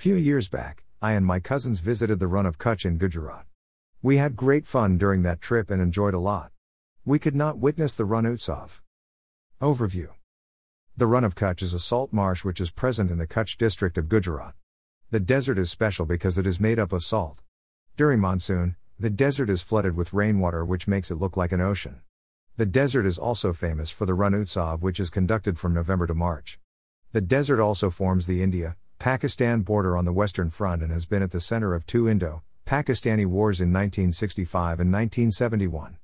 A few years back, I and my cousins visited the Rann of Kutch in Gujarat. We had great fun during that trip and enjoyed a lot. We could not witness the Rann Utsav. Overview The Rann of Kutch is a salt marsh which is present in the Kutch district of Gujarat. The desert is special because it is made up of salt. During monsoon, the desert is flooded with rainwater which makes it look like an ocean. The desert is also famous for the Rann Utsav which is conducted from November to March. The desert also forms the India Pakistan border on the Western Front and has been at the center of two Indo Pakistani wars in 1965 and 1971.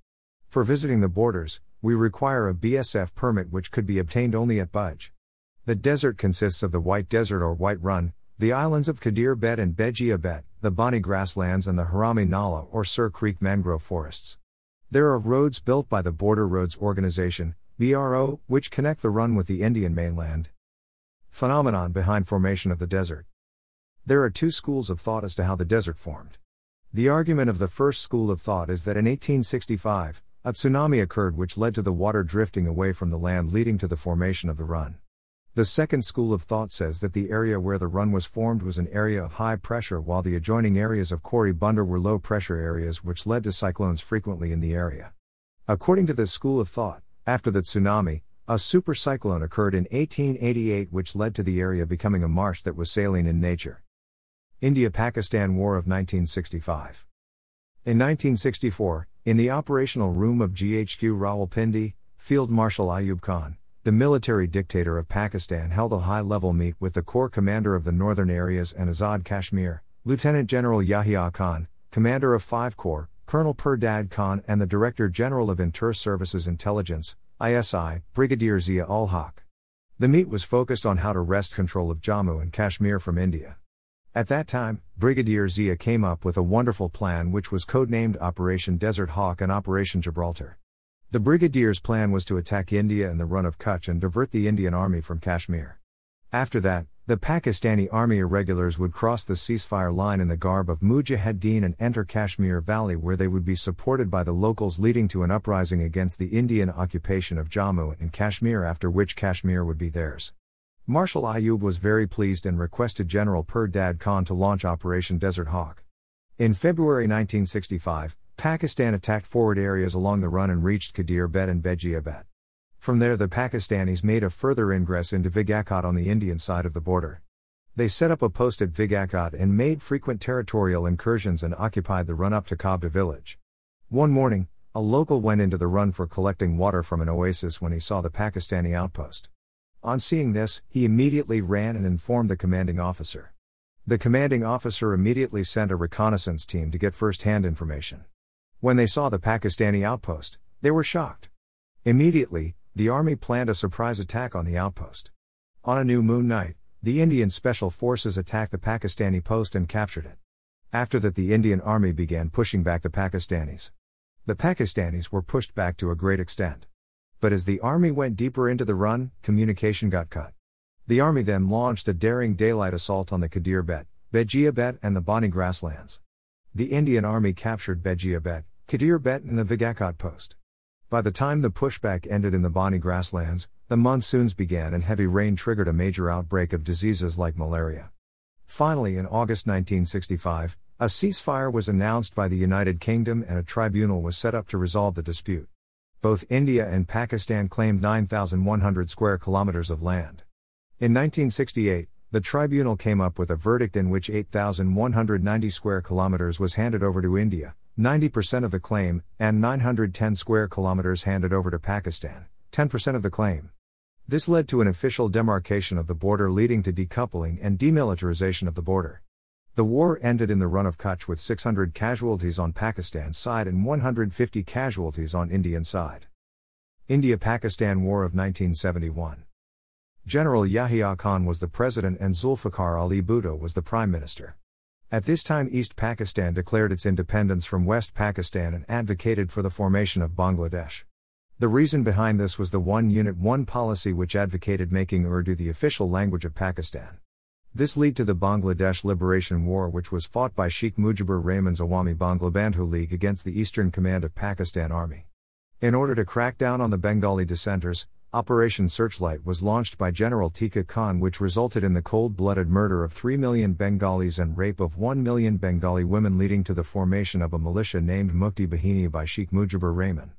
For visiting the borders, we require a BSF permit which could be obtained only at Bhuj. The desert consists of the White Desert or White Rann, the islands of Kadir Bet and Bejia Bet, the Bani grasslands and the Harami Nala or Sir Creek mangrove forests. There are roads built by the Border Roads Organization, BRO, which connect the run with the Indian mainland. Phenomenon behind formation of the desert. There are two schools of thought as to how the desert formed. The argument of the first school of thought is that in 1865, a tsunami occurred which led to the water drifting away from the land, leading to the formation of the run. The second school of thought says that the area where the run was formed was an area of high pressure, while the adjoining areas of Kori Bunder were low pressure areas which led to cyclones frequently in the area. According to this school of thought, after the tsunami, a supercyclone occurred in 1888 which led to the area becoming a marsh that was saline in nature. India Pakistan War of 1965. In 1964, in the operational room of GHQ Rawalpindi, Field Marshal Ayub Khan, the military dictator of Pakistan, held a high level meet with the Corps Commander of the Northern Areas and Azad Kashmir, Lieutenant General Yahya Khan, Commander of 5 Corps, Colonel Purdad Khan, and the Director General of Inter Services Intelligence, ISI, Brigadier Zia ul Haq. The meet was focused on how to wrest control of Jammu and Kashmir from India. At that time, Brigadier Zia came up with a wonderful plan which was codenamed Operation Desert Hawk and Operation Gibraltar. The Brigadier's plan was to attack India in the Rann of Kutch and divert the Indian army from Kashmir. After that, the Pakistani army irregulars would cross the ceasefire line in the garb of mujahideen and enter Kashmir Valley where they would be supported by the locals leading to an uprising against the Indian occupation of Jammu and Kashmir after which Kashmir would be theirs. Marshal Ayub was very pleased and requested General Purdad Khan to launch Operation Desert Hawk. In February 1965, Pakistan attacked forward areas along the run and reached Kadir Bet and Bejia Bet. From there, the Pakistanis made a further ingress into Vigakot on the Indian side of the border. They set up a post at Vigakot and made frequent territorial incursions and occupied the run up to Khavda village. One morning, a local went into the run for collecting water from an oasis when he saw the Pakistani outpost. On seeing this, he immediately ran and informed the commanding officer. The commanding officer immediately sent a reconnaissance team to get first hand information. When they saw the Pakistani outpost, they were shocked. Immediately, the army planned a surprise attack on the outpost. On a new moon night, the Indian Special Forces attacked the Pakistani post and captured it. After that, the Indian army began pushing back the Pakistanis. The Pakistanis were pushed back to a great extent. But as the army went deeper into the run, communication got cut. The army then launched a daring daylight assault on the Kadir Bet, Bejia Bet, and the Bani grasslands. The Indian army captured Bejia Bet, Kadir Bet, and the Vigakot post. By the time the pushback ended in the Bani grasslands, the monsoons began and heavy rain triggered a major outbreak of diseases like malaria. Finally, in August 1965, a ceasefire was announced by the United Kingdom and a tribunal was set up to resolve the dispute. Both India and Pakistan claimed 9,100 square kilometers of land. In 1968, the tribunal came up with a verdict in which 8,190 square kilometers was handed over to India, 90% of the claim, and 910 square kilometers handed over to Pakistan, 10% of the claim. This led to an official demarcation of the border leading to decoupling and demilitarization of the border. The war ended in the Rann of Kutch with 600 casualties on Pakistan's side and 150 casualties on Indian side. India-Pakistan War of 1971. General Yahya Khan was the president and Zulfikar Ali Bhutto was the prime minister. At this time East Pakistan declared its independence from West Pakistan and advocated for the formation of Bangladesh. The reason behind this was the One Unit One policy which advocated making Urdu the official language of Pakistan. This led to the Bangladesh Liberation War which was fought by Sheikh Mujibur Rahman's Awami Banglabandhu League against the Eastern Command of Pakistan Army. In order to crack down on the Bengali dissenters, Operation Searchlight was launched by General Tika Khan, which resulted in the cold blooded murder of 3 million Bengalis and rape of 1 million Bengali women, leading to the formation of a militia named Mukti Bahini by Sheikh Mujibur Rahman.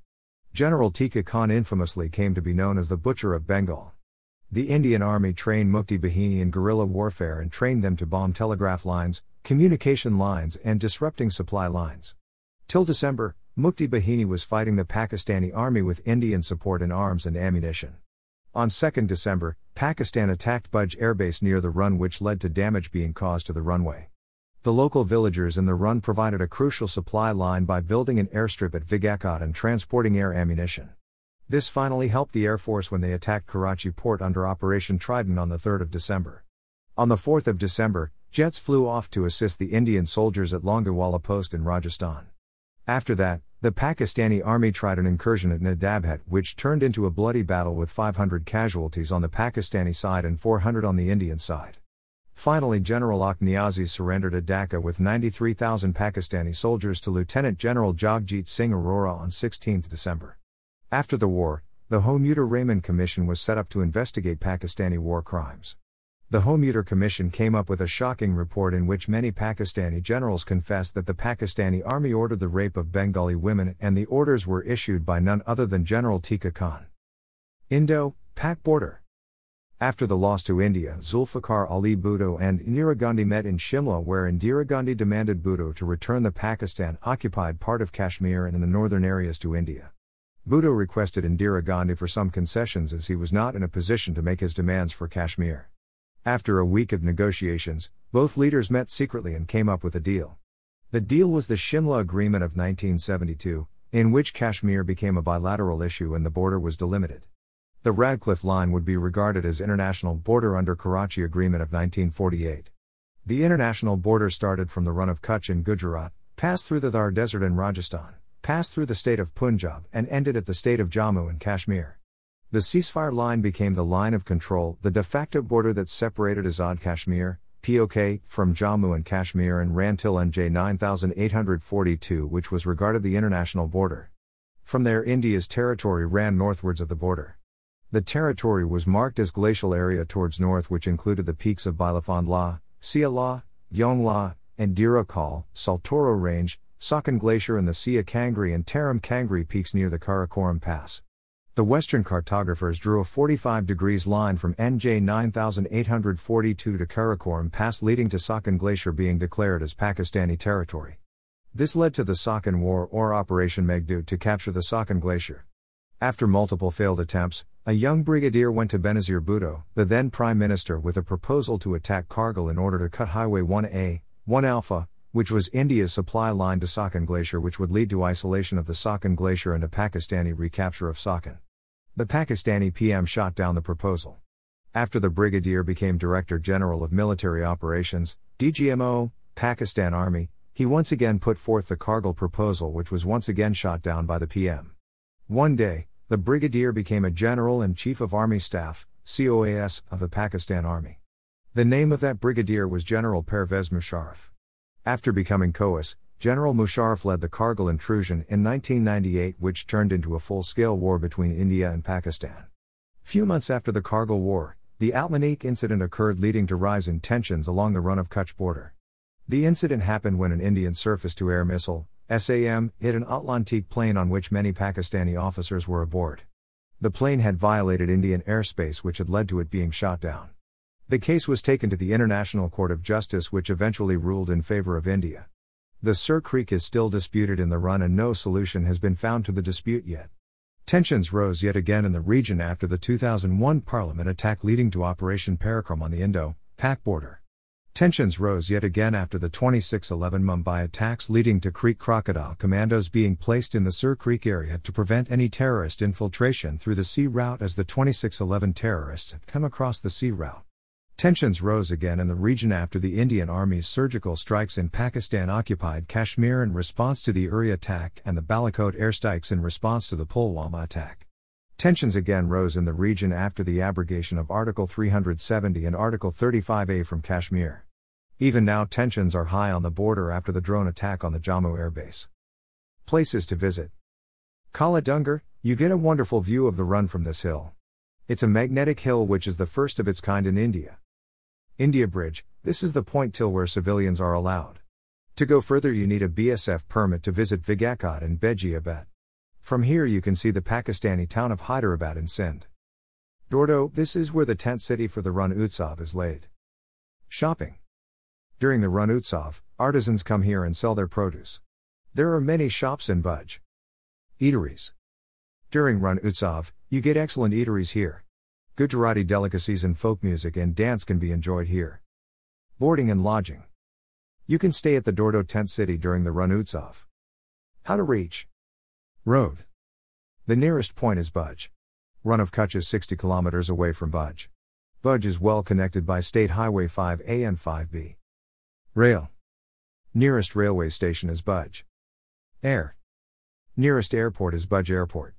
General Tika Khan infamously came to be known as the Butcher of Bengal. The Indian Army trained Mukti Bahini in guerrilla warfare and trained them to bomb telegraph lines, communication lines, and disrupting supply lines. Till December, Mukti Bahini was fighting the Pakistani army with Indian support in arms and ammunition. On 2 December, Pakistan attacked Bhuj airbase near the run, which led to damage being caused to the runway. The local villagers in the run provided a crucial supply line by building an airstrip at Vigakot and transporting air ammunition. This finally helped the Air Force when they attacked Karachi port under Operation Trident on the 3rd of December. On the 4th of December, jets flew off to assist the Indian soldiers at Longewala post in Rajasthan. After that, the Pakistani army tried an incursion at Nadabhat, which turned into a bloody battle with 500 casualties on the Pakistani side and 400 on the Indian side. Finally, General Akh surrendered at Dhaka with 93,000 Pakistani soldiers to Lieutenant General Jagjit Singh Arora on 16 December. After the war, the Hamoodur Rahman Commission was set up to investigate Pakistani war crimes. The Hamoodur Commission came up with a shocking report in which many Pakistani generals confessed that the Pakistani army ordered the rape of Bengali women and the orders were issued by none other than General Tika Khan. Indo Pak border. After the loss to India, Zulfikar Ali Bhutto and Indira Gandhi met in Shimla, where Indira Gandhi demanded Bhutto to return the Pakistan occupied part of Kashmir and the northern areas to India. Bhutto requested Indira Gandhi for some concessions as he was not in a position to make his demands for Kashmir. After a week of negotiations, both leaders met secretly and came up with a deal. The deal was the Shimla Agreement of 1972, in which Kashmir became a bilateral issue and the border was delimited. The Radcliffe Line would be regarded as international border under Karachi Agreement of 1948. The international border started from the Rann of Kutch in Gujarat, passed through the Thar Desert in Rajasthan, passed through the state of Punjab, and ended at the state of Jammu and Kashmir. The ceasefire line became the line of control, the de facto border that separated Azad Kashmir, POK, from Jammu and Kashmir and ran till NJ 9842, which was regarded the international border. From there, India's territory ran northwards of the border. The territory was marked as glacial area towards north, which included the peaks of Bilafond La, Sia La, Yongla, and Dira Kal, Saltoro Range, Siachen Glacier, and the Sia Kangri and Teram Kangri peaks near the Karakoram Pass. The Western cartographers drew a 45 degrees line from NJ 9842 to Karakoram Pass, leading to Siachen Glacier being declared as Pakistani territory. This led to the Siachen War or Operation Meghdoot to capture the Siachen Glacier. After multiple failed attempts, a young brigadier went to Benazir Bhutto, the then prime minister, with a proposal to attack Kargil in order to cut Highway 1A, 1 Alpha, which was India's supply line to Siachen Glacier, which would lead to isolation of the Siachen Glacier and a Pakistani recapture of Siachen. The Pakistani PM shot down the proposal. After the brigadier became Director General of Military Operations, DGMO, Pakistan Army, he once again put forth the Kargil proposal, which was once again shot down by the PM. One day, the brigadier became a general and chief of army staff, COAS, of the Pakistan Army. The name of that brigadier was General Pervez Musharraf. After becoming COAS, General Musharraf led the Kargil intrusion in 1998, which turned into a full scale war between India and Pakistan. Few months after the Kargil War, the Atlantique incident occurred, leading to rise in tensions along the Rann of Kutch border. The incident happened when an Indian surface to air missile, SAM, hit an Atlantique plane on which many Pakistani officers were aboard. The plane had violated Indian airspace, which had led to it being shot down. The case was taken to the International Court of Justice, which eventually ruled in favor of India. The Sir Creek is still disputed in the run and no solution has been found to the dispute yet. Tensions rose yet again in the region after the 2001 parliament attack leading to Operation Parakram on the Indo Pak border. Tensions rose yet again after the 2611 Mumbai attacks leading to Creek Crocodile commandos being placed in the Sir Creek area to prevent any terrorist infiltration through the sea route as the 2611 terrorists had come across the sea route. Tensions rose again in the region after the Indian Army's surgical strikes in Pakistan occupied Kashmir in response to the Uri attack and the Balakot airstrikes in response to the Pulwama attack. Tensions again rose in the region after the abrogation of Article 370 and Article 35A from Kashmir. Even now, tensions are high on the border after the drone attack on the Jammu airbase. Places to visit Kala Dungar, you get a wonderful view of the run from this hill. It's a magnetic hill which is the first of its kind in India. India Bridge, this is the point till where civilians are allowed. To go further, you need a BSF permit to visit Vigakot and Bejiabad. From here, you can see the Pakistani town of Hyderabad in Sindh. Dhordo, this is where the tent city for the Rann Utsav is laid. Shopping. During the Rann Utsav, artisans come here and sell their produce. There are many shops in Bhuj. Eateries. During Rann Utsav, you get excellent eateries here. Gujarati delicacies and folk music and dance can be enjoyed here. Boarding and lodging. You can stay at the Dhordo tent city during the Rann Utsav. How to reach? Road. The nearest point is Bhuj. Rann of Kutch is 60 kilometers away from Bhuj. Bhuj is well connected by State Highway 5A and 5B. Rail. Nearest railway station is Bhuj. Air. Nearest airport is Bhuj Airport.